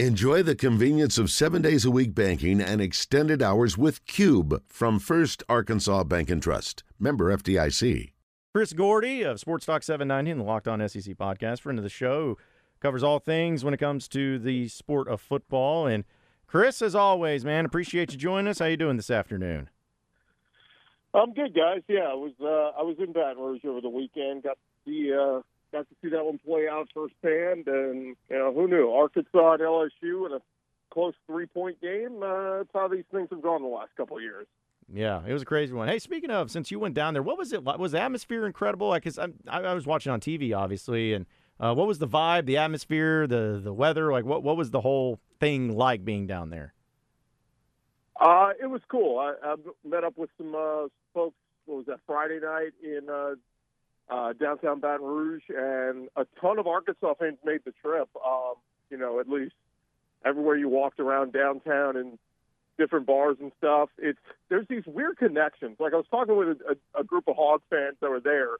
Enjoy the convenience of seven days a week banking and extended hours with Cube from First Arkansas Bank and Trust. Member FDIC. Chris Gordy of SportsTalk 790 and the Locked On SEC podcast, friend of the show, covers all things when it comes to the sport of football. And Chris, as always, man, appreciate you joining us. How you doing this afternoon? I'm good, guys. Yeah, I was uh, I was in Baton Rouge over the weekend. Got to see uh, got to see that one play out firsthand, and you know who knew Arkansas and LSU in a close three point game. Uh, that's how these things have gone the last couple of years. Yeah, it was a crazy one. Hey, speaking of, since you went down there, what was it? Was the atmosphere incredible? Because I, I was watching on TV, obviously, and uh, what was the vibe, the atmosphere, the the weather? Like, what what was the whole thing like being down there? Uh, it was cool. I, I met up with some uh, folks. What was that Friday night in uh, uh, downtown Baton Rouge, and a ton of Arkansas fans made the trip. Um, you know, at least everywhere you walked around downtown and different bars and stuff. It's there's these weird connections. Like I was talking with a, a, group of Hog fans that were there,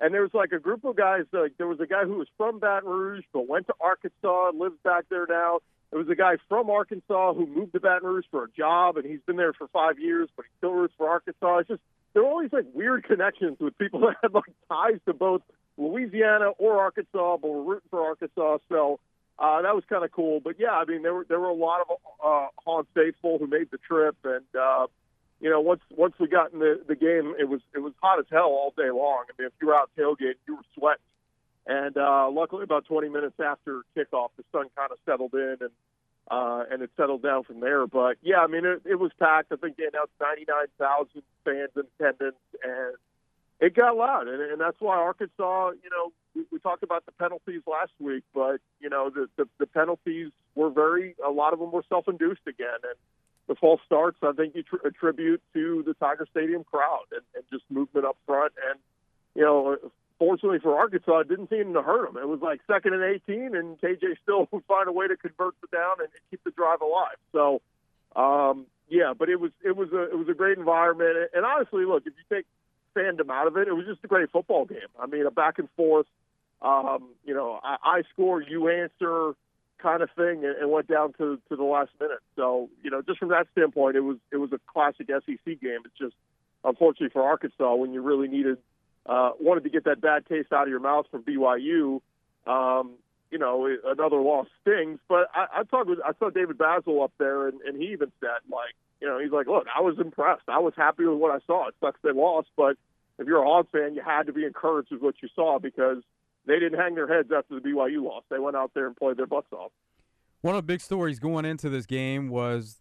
and there was like a group of guys. Like there was a guy who was from Baton Rouge but went to Arkansas, lives back there now. There was a guy from Arkansas who moved to Baton Rouge for a job, and he's been there for five years, but he still roots for Arkansas. It's just there were all these like weird connections with people that had like ties to both Louisiana or Arkansas, but were rooting for Arkansas. So uh, that was kind of cool. But yeah, I mean, there were there were a lot of uh, Hog faithful who made the trip, and uh, you know, once once we got in the the game, it was it was hot as hell all day long. I mean, if you were out tailgating, you were sweating. And uh, luckily, about 20 minutes after kickoff, the sun kind of settled in, and uh, and it settled down from there. But yeah, I mean, it, it was packed. I think they announced 99,000 fans in attendance, and it got loud. And, and that's why Arkansas, you know, we, we talked about the penalties last week, but you know, the, the the penalties were very, a lot of them were self-induced again, and the false starts, I think you tr- attribute to the Tiger Stadium crowd and, and just movement up front. And you know, fortunately for Arkansas, it didn't seem to hurt them. It was like second and 18, and KJ still would find a way to convert the down and keep the drive alive. So, um, yeah, but it was it was a it was a great environment. And honestly, look, if you take fandom out of it, it was just a great football game. I mean, a back and forth, um, you know, I, I score, you answer kind of thing, and, and went down to to the last minute. So, you know, just from that standpoint, it was it was a classic SEC game. It's just unfortunately for Arkansas when you really needed uh, wanted to get that bad taste out of your mouth from BYU. Um, you know, another loss stings. But I, I talked with I saw David Bazzel up there, and, and he even said like, you know, he's like, look, I was impressed. I was happy with what I saw. It sucks they lost, but if you're a Hog fan, you had to be encouraged with what you saw because they didn't hang their heads after the BYU loss. They went out there and played their butts off. One of the big stories going into this game was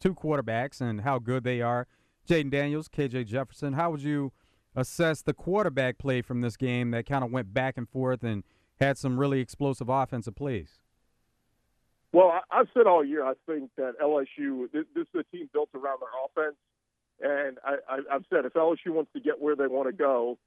two quarterbacks and how good they are. Jayden Daniels, KJ Jefferson. How would you assess the quarterback play from this game that kind of went back and forth and had some really explosive offensive plays? Well, I've said all year I think that LSU this, is a team built around their offense, and I, I've said if LSU wants to get where they want to go,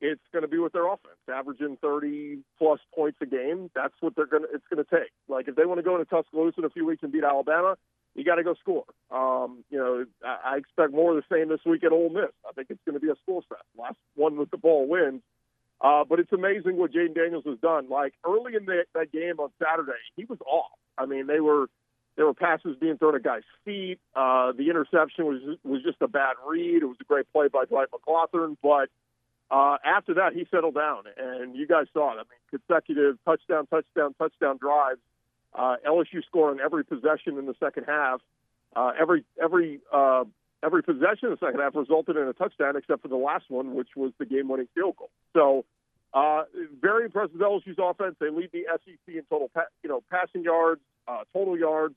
it's going to be with their offense, averaging 30 plus points a game. That's what they're going to. It's going to take. Like if they want to go into Tuscaloosa in a few weeks and beat Alabama, you got to go score. Um, you know, I, I expect more of the same this week at Ole Miss. I think it's going to be a score fest. Last one with the ball wins. Uh, but it's amazing what Jayden Daniels has done. Like early in the, that game on Saturday, he was off. I mean, they were there were passes being thrown at guys' feet. Uh, the interception was was just a bad read. It was a great play by Dwight McGlothern, but uh, after that, he settled down, and you guys saw it. I mean, consecutive touchdown, touchdown, touchdown drives uh, LSU on every possession in the second half. Uh, every every uh, every possession in the second half resulted in a touchdown, except for the last one, which was the game-winning field goal. So, uh, very impressive LSU's offense. They lead the SEC in total, pa- you know, passing yards, uh, total yards.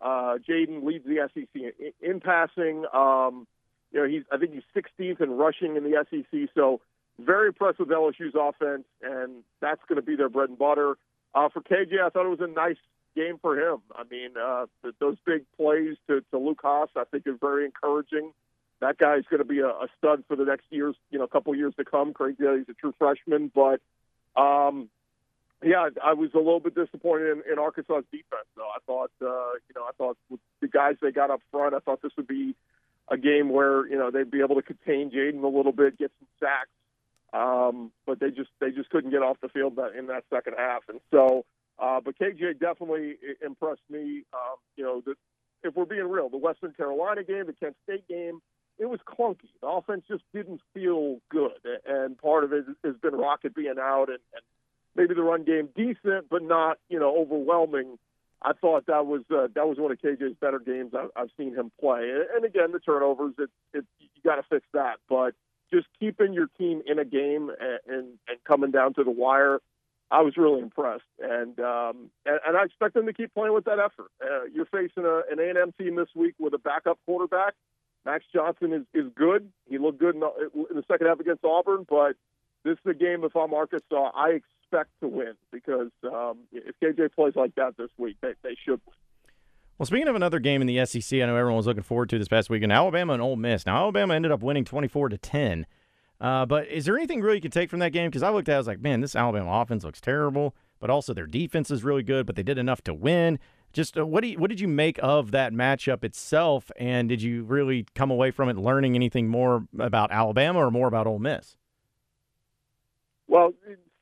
Uh, Jayden leads the SEC in, in passing. Um, you know, he's I think he's 16th in rushing in the SEC. So, very impressed with LSU's offense, and that's going to be their bread and butter. Uh, for KJ, I thought it was a nice game for him. I mean, uh, those big plays to, to Luke Hasz, I think, is very encouraging. That guy's going to be a, a stud for the next years, you know, a couple years to come. Crazy, he's a true freshman, but um, yeah, I was a little bit disappointed in, in Arkansas's defense. Though I thought, uh, you know, I thought with the guys they got up front, I thought this would be a game where you know they'd be able to contain Jayden a little bit, get some sacks, um, but they just they just couldn't get off the field in that second half, and so Uh, but KJ definitely impressed me. Um, you know, the, if we're being real, the Western Carolina game, the Kent State game, it was clunky. The offense just didn't feel good, and part of it has been Rocket being out, and, and maybe the run game decent, but not you know overwhelming. I thought that was uh, that was one of KJ's better games I, I've seen him play. And again, the turnovers, it, it you got to fix that. But just keeping your team in a game and, and and coming down to the wire, I was really impressed. And um, and, and I expect them to keep playing with that effort. Uh, you're facing a, an A&M team this week with a backup quarterback. Max Johnson is is good. He looked good in the, in the second half against Auburn, but this is a game. If I'm Arkansas, I expect to win because um, if KJ plays like that this week, they, they should win. Well, speaking of another game in the SEC, I know everyone was looking forward to this past weekend. Alabama and Ole Miss. Now, Alabama ended up winning 24 to 10. Uh, but is there anything really you can take from that game? Because I looked at it, I was like, man, this Alabama offense looks terrible, but also their defense is really good, but they did enough to win. Just uh, what do you, what did you make of that matchup itself, and did you really come away from it learning anything more about Alabama or more about Ole Miss? Well,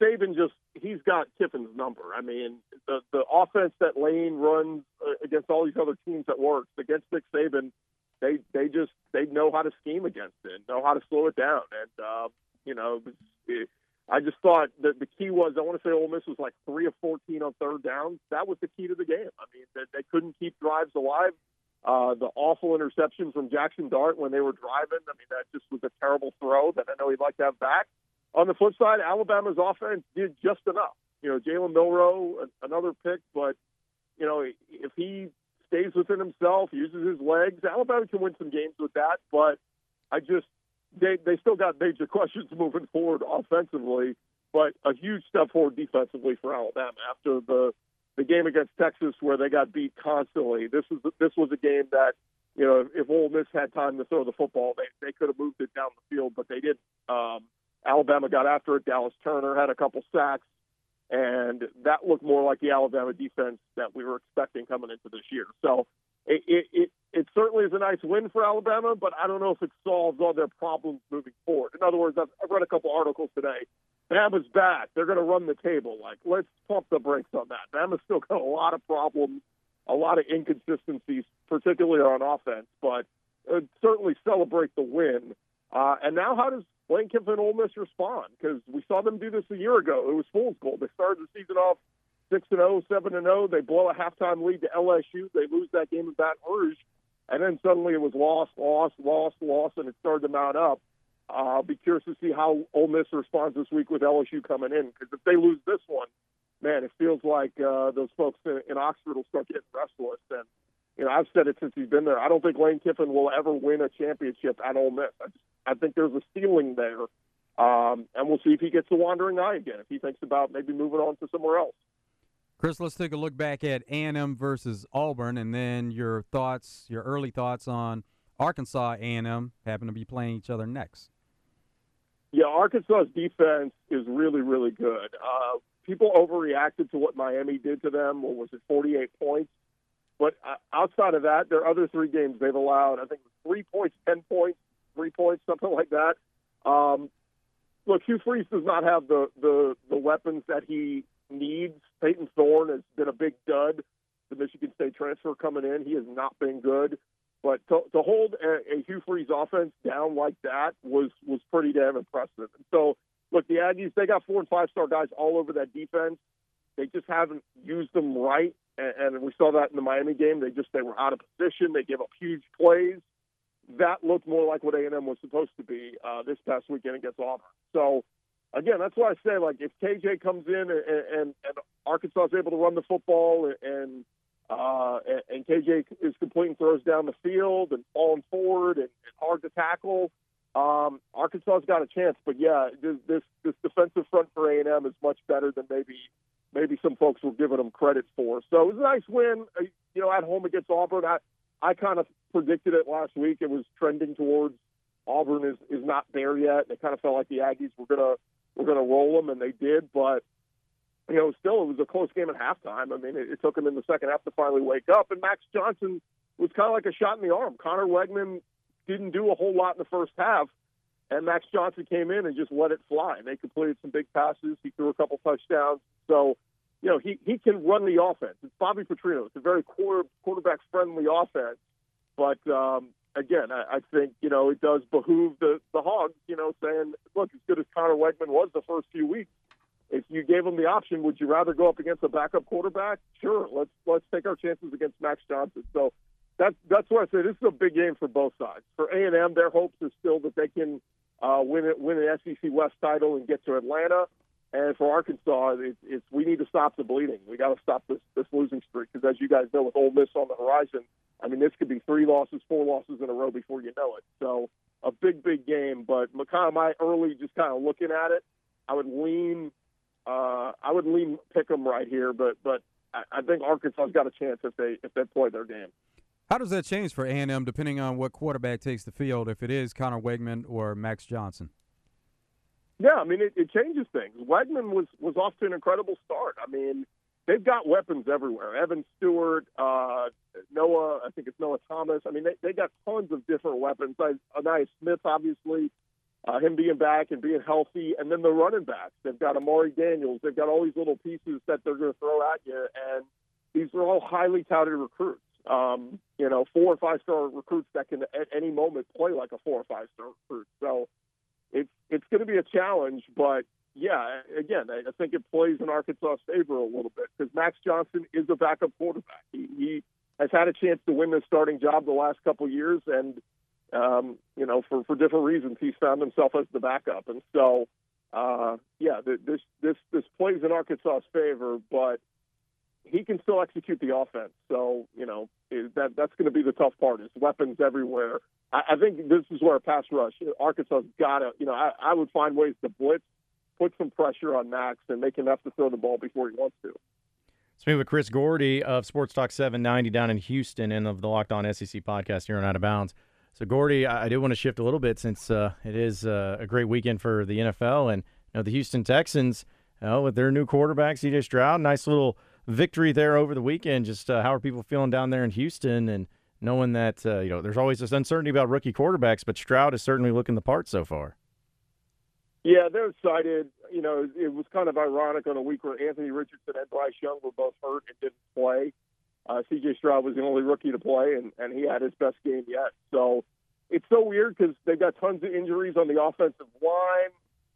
Saban just he's got Kiffin's number. I mean, the the offense that Lane runs uh, against all these other teams that works against Nick Saban, they they just they know how to scheme against it, know how to slow it down, and uh, you know, it, I just thought that the key was I want to say Ole Miss was like three of fourteen on third downs. That was the key to the game. I mean, they, they couldn't keep drives alive. Uh, the awful interceptions from Jackson Dart when they were driving. I mean, that just was a terrible throw that I know he'd like to have back. On the flip side, Alabama's offense did just enough. You know, Jalen Milroe, another pick, but you know, if he stays within himself, uses his legs, Alabama can win some games with that. But I just they they still got major questions moving forward offensively, but a huge step forward defensively for Alabama after the the game against Texas where they got beat constantly. This was this was a game that you know if Ole Miss had time to throw the football, they they could have moved it down the field, but they didn't. Um, Alabama got after it. Dallas Turner had a couple sacks, and that looked more like the Alabama defense that we were expecting coming into this year. So it, it, it, it certainly is a nice win for Alabama, but I don't know if it solves all their problems moving forward. In other words, I've, I've read a couple articles today. Bama's back. They're going to run the table. Like, let's pump the brakes on that. Bama's still got a lot of problems, a lot of inconsistencies, particularly on offense, but uh, certainly celebrate the win. Uh, and now, how does Lane Kiffin and Ole Miss respond because we saw them do this a year ago. It was fool's gold. They started the season off six and 0, 7 and 0. They blow a halftime lead to LSU. They lose that game in Baton Rouge, and then suddenly it was lost, lost, lost, lost, and it started to mount up. Uh, I'll be curious to see how Ole Miss responds this week with LSU coming in because if they lose this one, man, it feels like uh, those folks in, in Oxford will start getting restless. And you know, I've said it since he's been there. I don't think Lane Kiffin will ever win a championship at Ole Miss. I, just, I think there's a ceiling there, um, and we'll see if he gets the wandering eye again. If he thinks about maybe moving on to somewhere else. Chris, let's take a look back at A&M versus Auburn, and then your thoughts, your early thoughts on Arkansas A&M happen to be playing each other next. Yeah, Arkansas's defense is really, really good. Uh, people overreacted to what Miami did to them. What was it, 48 points? But uh, outside of that, their other three games they've allowed, I think, three points, ten points, three points, something like that. Um, look, Hugh Freeze does not have the, the the weapons that he needs. Payton Thorne has been a big dud. The Michigan State transfer coming in, he has not been good. But to, to hold a, a Hugh Freeze offense down like that was was pretty damn impressive. And so, look, the Aggies they got four and five star guys all over that defense. They just haven't used them right and, and we saw that in the Miami game. They just they were out of position. They gave up huge plays. That looked more like what A and M was supposed to be uh, this past weekend against Auburn. So again, that's why I say like if KJ comes in and, and, and Arkansas is able to run the football and uh, and, and KJ is completing throws down the field and falling forward and, and hard to tackle. Um, Arkansas's got a chance, but yeah, this this, this defensive front for A and M is much better than maybe maybe some folks were giving them credit for. So it was a nice win, uh, you know, at home against Auburn. I, I kind of predicted it last week. It was trending towards Auburn is, is not there yet. It kind of felt like the Aggies were gonna were gonna roll them, and they did. But you know, still it was a close game at halftime. I mean, it, it took them in the second half to finally wake up. And Max Johnson was kind of like a shot in the arm. Conner Weigman didn't do a whole lot in the first half, and Max Johnson came in and just let it fly. And they completed some big passes. He threw a couple touchdowns. So you know, he, he can run the offense. It's Bobby Petrino. It's a very quarter, quarterback friendly offense. But um, again, I, I think, you know, it does behoove the, the Hogs, you know, saying, look, as good as Conner Weigman was the first few weeks, if you gave him the option, would you rather go up against a backup quarterback? Sure, let's let's take our chances against Max Johnson. So that's that's what I say. This is a big game for both sides. For A and M, their hopes are still that they can uh, win it, win an SEC West title and get to Atlanta. And for Arkansas, it's, it's we need to stop the bleeding. We got to stop this this losing streak because, as you guys know, with Ole Miss on the horizon, I mean, this could be three losses, four losses in a row before you know it. So a big, big game. But kind of my early, just kind of looking at it, I would lean, uh, I would lean pick them right here. But but I, I think Arkansas's got a chance if they if they play their game. How does that change for A&M depending on what quarterback takes the field? If it is Conner Weigman or Max Johnson. Yeah, I mean it, it changes things. Weigman was was off to an incredible start. I mean, they've got weapons everywhere. Evan Stewart, uh, Noah, I think it's Noah Thomas. I mean, they they got tons of different weapons. Ainias Smith, obviously, uh, him being back and being healthy, and then the running backs. They've got Amari Daniels. They've got all these little pieces that they're going to throw at you, and these are all highly touted recruits. Um, you know, four or five star recruits that can at any moment play like a four or five star recruit. So it's it's going to be a challenge, but yeah, again, I think it plays in Arkansas' favor a little bit because Max Johnson is a backup quarterback. He, he has had a chance to win the starting job the last couple years, and um, you know, for for different reasons, he's found himself as the backup. And so, uh, yeah, this this this plays in Arkansas' favor, but he can still execute the offense. So, you know, that that's going to be the tough part is weapons everywhere. I, I think this is where a pass rush, Arkansas's got to, you know, I, I would find ways to blitz, put some pressure on Max, and make him have to throw the ball before he wants to. Speaking with Chris Gordy of SportsTalk 790 down in Houston and of the Locked On SEC podcast here on Out of Bounds. So, Gordy, I, do want to shift a little bit since uh, it is uh, a great weekend for the NFL. And you know, the Houston Texans, you know, with their new quarterback, CJ Stroud, nice little – victory there over the weekend. Just uh, how are people feeling down there in Houston and knowing that uh, you know there's always this uncertainty about rookie quarterbacks, but Stroud is certainly looking the part so far. Yeah, they're excited. You know, it was kind of ironic on a week where Anthony Richardson and Bryce Young were both hurt and didn't play. Uh, C.J. Stroud was the only rookie to play, and, and he had his best game yet. So it's so weird because they've got tons of injuries on the offensive line.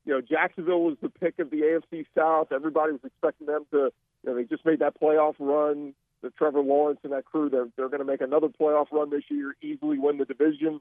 You know, Jacksonville was the pick of the AFC South. Everybody was expecting them to you know, they just made that playoff run. The Trevor Lawrence and that crew, they're they're going to make another playoff run this year, easily win the division.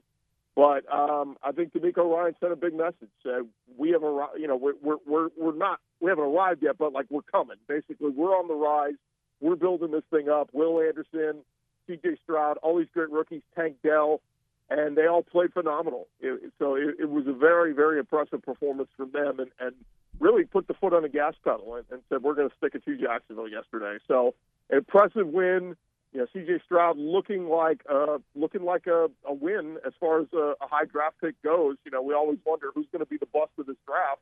But um, I think DeMeco Ryans sent a big message. Said we have arrived. You know, we're, we're we're we're not we haven't arrived yet, but like we're coming. Basically, we're on the rise. We're building this thing up. Will Anderson, C.J. Stroud, all these great rookies, Tank Dell, and they all played phenomenal. It, so it, it was a very very impressive performance from them, and and really put the foot on the gas pedal and, and said we're going to stick it to Jacksonville yesterday. So an impressive win. You know, C.J. Stroud looking like uh, looking like a, a win as far as a, a high draft pick goes. You know, we always wonder who's going to be the bust of this draft.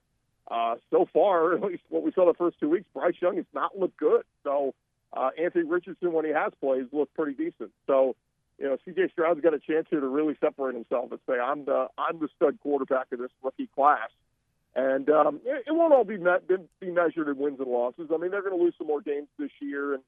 Uh, so far, at least what we saw the first two weeks, Bryce Young has not looked good. So uh, Anthony Richardson, when he has played, looked pretty decent. So you know, C.J. Stroud's got a chance here to really separate himself and say, "I'm the I'm the stud quarterback of this rookie class." And um, it, it won't all be met, be measured in wins and losses. I mean, they're going to lose some more games this year, and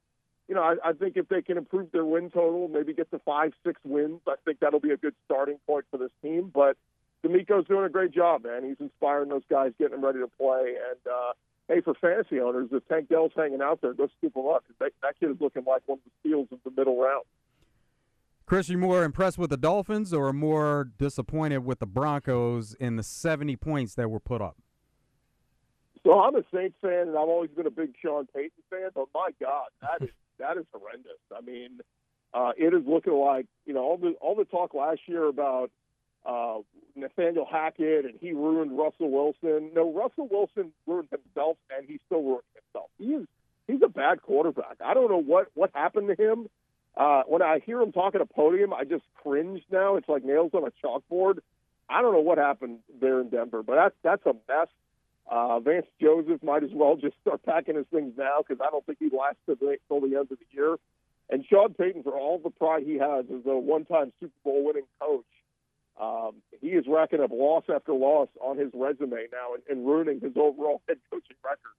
you know, I, I think if they can improve their win total, maybe get to five, six wins, I think that'll be a good starting point for this team. But DeMeco's doing a great job, man. He's inspiring those guys, getting them ready to play. And uh, hey, for fantasy owners, if Tank Dell's hanging out there, go scoop him up. That, that kid is looking like one of the steals of the middle round. Chris, you more impressed with the Dolphins or more disappointed with the Broncos in the 70 points that were put up? So I'm a Saints fan, and I've always been a big Sean Payton fan. But my God, that is that is horrendous. I mean, uh, it is looking like you know all the all the talk last year about uh, Nathaniel Hackett and he ruined Russell Wilson. No, Russell Wilson ruined himself, and he still ruined himself. He is he's a bad quarterback. I don't know what what happened to him. Uh, when I hear him talk at a podium, I just cringe now. It's like nails on a chalkboard. I don't know what happened there in Denver, but that's that's a mess. Uh, Vance Joseph might as well just start packing his things now because I don't think he lasts till the, the end of the year. And Sean Payton, for all the pride he has as a one-time Super Bowl winning coach, um, he is racking up loss after loss on his resume now and, and ruining his overall head coaching record.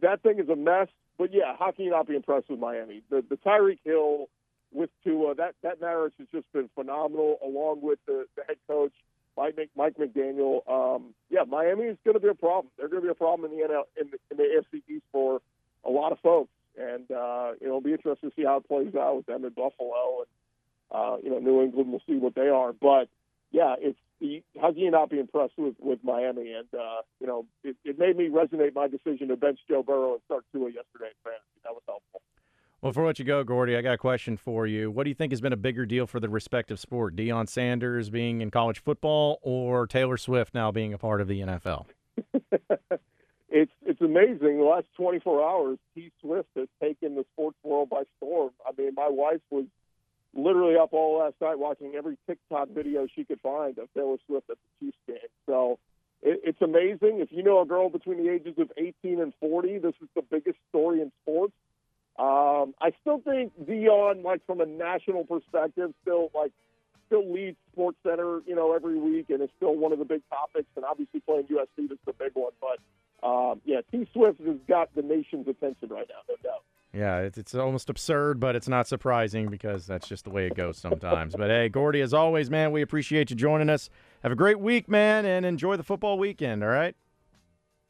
That thing is a mess. but yeah, how can you not be impressed with Miami? The the Tyreek Hill with Tua, that that marriage has just been phenomenal, along with the, the head coach Mike Mike McDaniel. Um, yeah, Miami is going to be a problem. They're going to be a problem in the NL in the, in the AFC East for a lot of folks, and uh, it'll be interesting to see how it plays out with them in Buffalo and uh, you know New England. We'll see what they are, but yeah, it's how can you not be impressed with with Miami? And uh, you know, it, it made me resonate my decision to bench Joe Burrow and start Tua yesterday in fantasy. That was helpful. Well, for what you go, Gordy, I got a question for you. What do you think has been a bigger deal for the respective sport? Deion Sanders being in college football or Taylor Swift now being a part of the NFL? it's it's amazing. The last 24 hours, T Swift has taken the sports world by storm. I mean, my wife was literally up all last night watching every TikTok video she could find of Taylor Swift at the Chiefs game. So it, it's amazing. If you know a girl between the ages of 18 and 40, this is the biggest story in sports. Um, I still think Deion, like from a national perspective, still like still leads SportsCenter, you know, every week, and is still one of the big topics. And obviously, playing USC is the big one. But um, yeah, T Swift has got the nation's attention right now, no doubt. Yeah, it's, it's almost absurd, but it's not surprising because that's just the way it goes sometimes. but hey, Gordy, as always, man, we appreciate you joining us. Have a great week, man, and enjoy the football weekend. All right.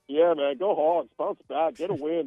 Yeah, man, go Hogs, bounce back, get a win.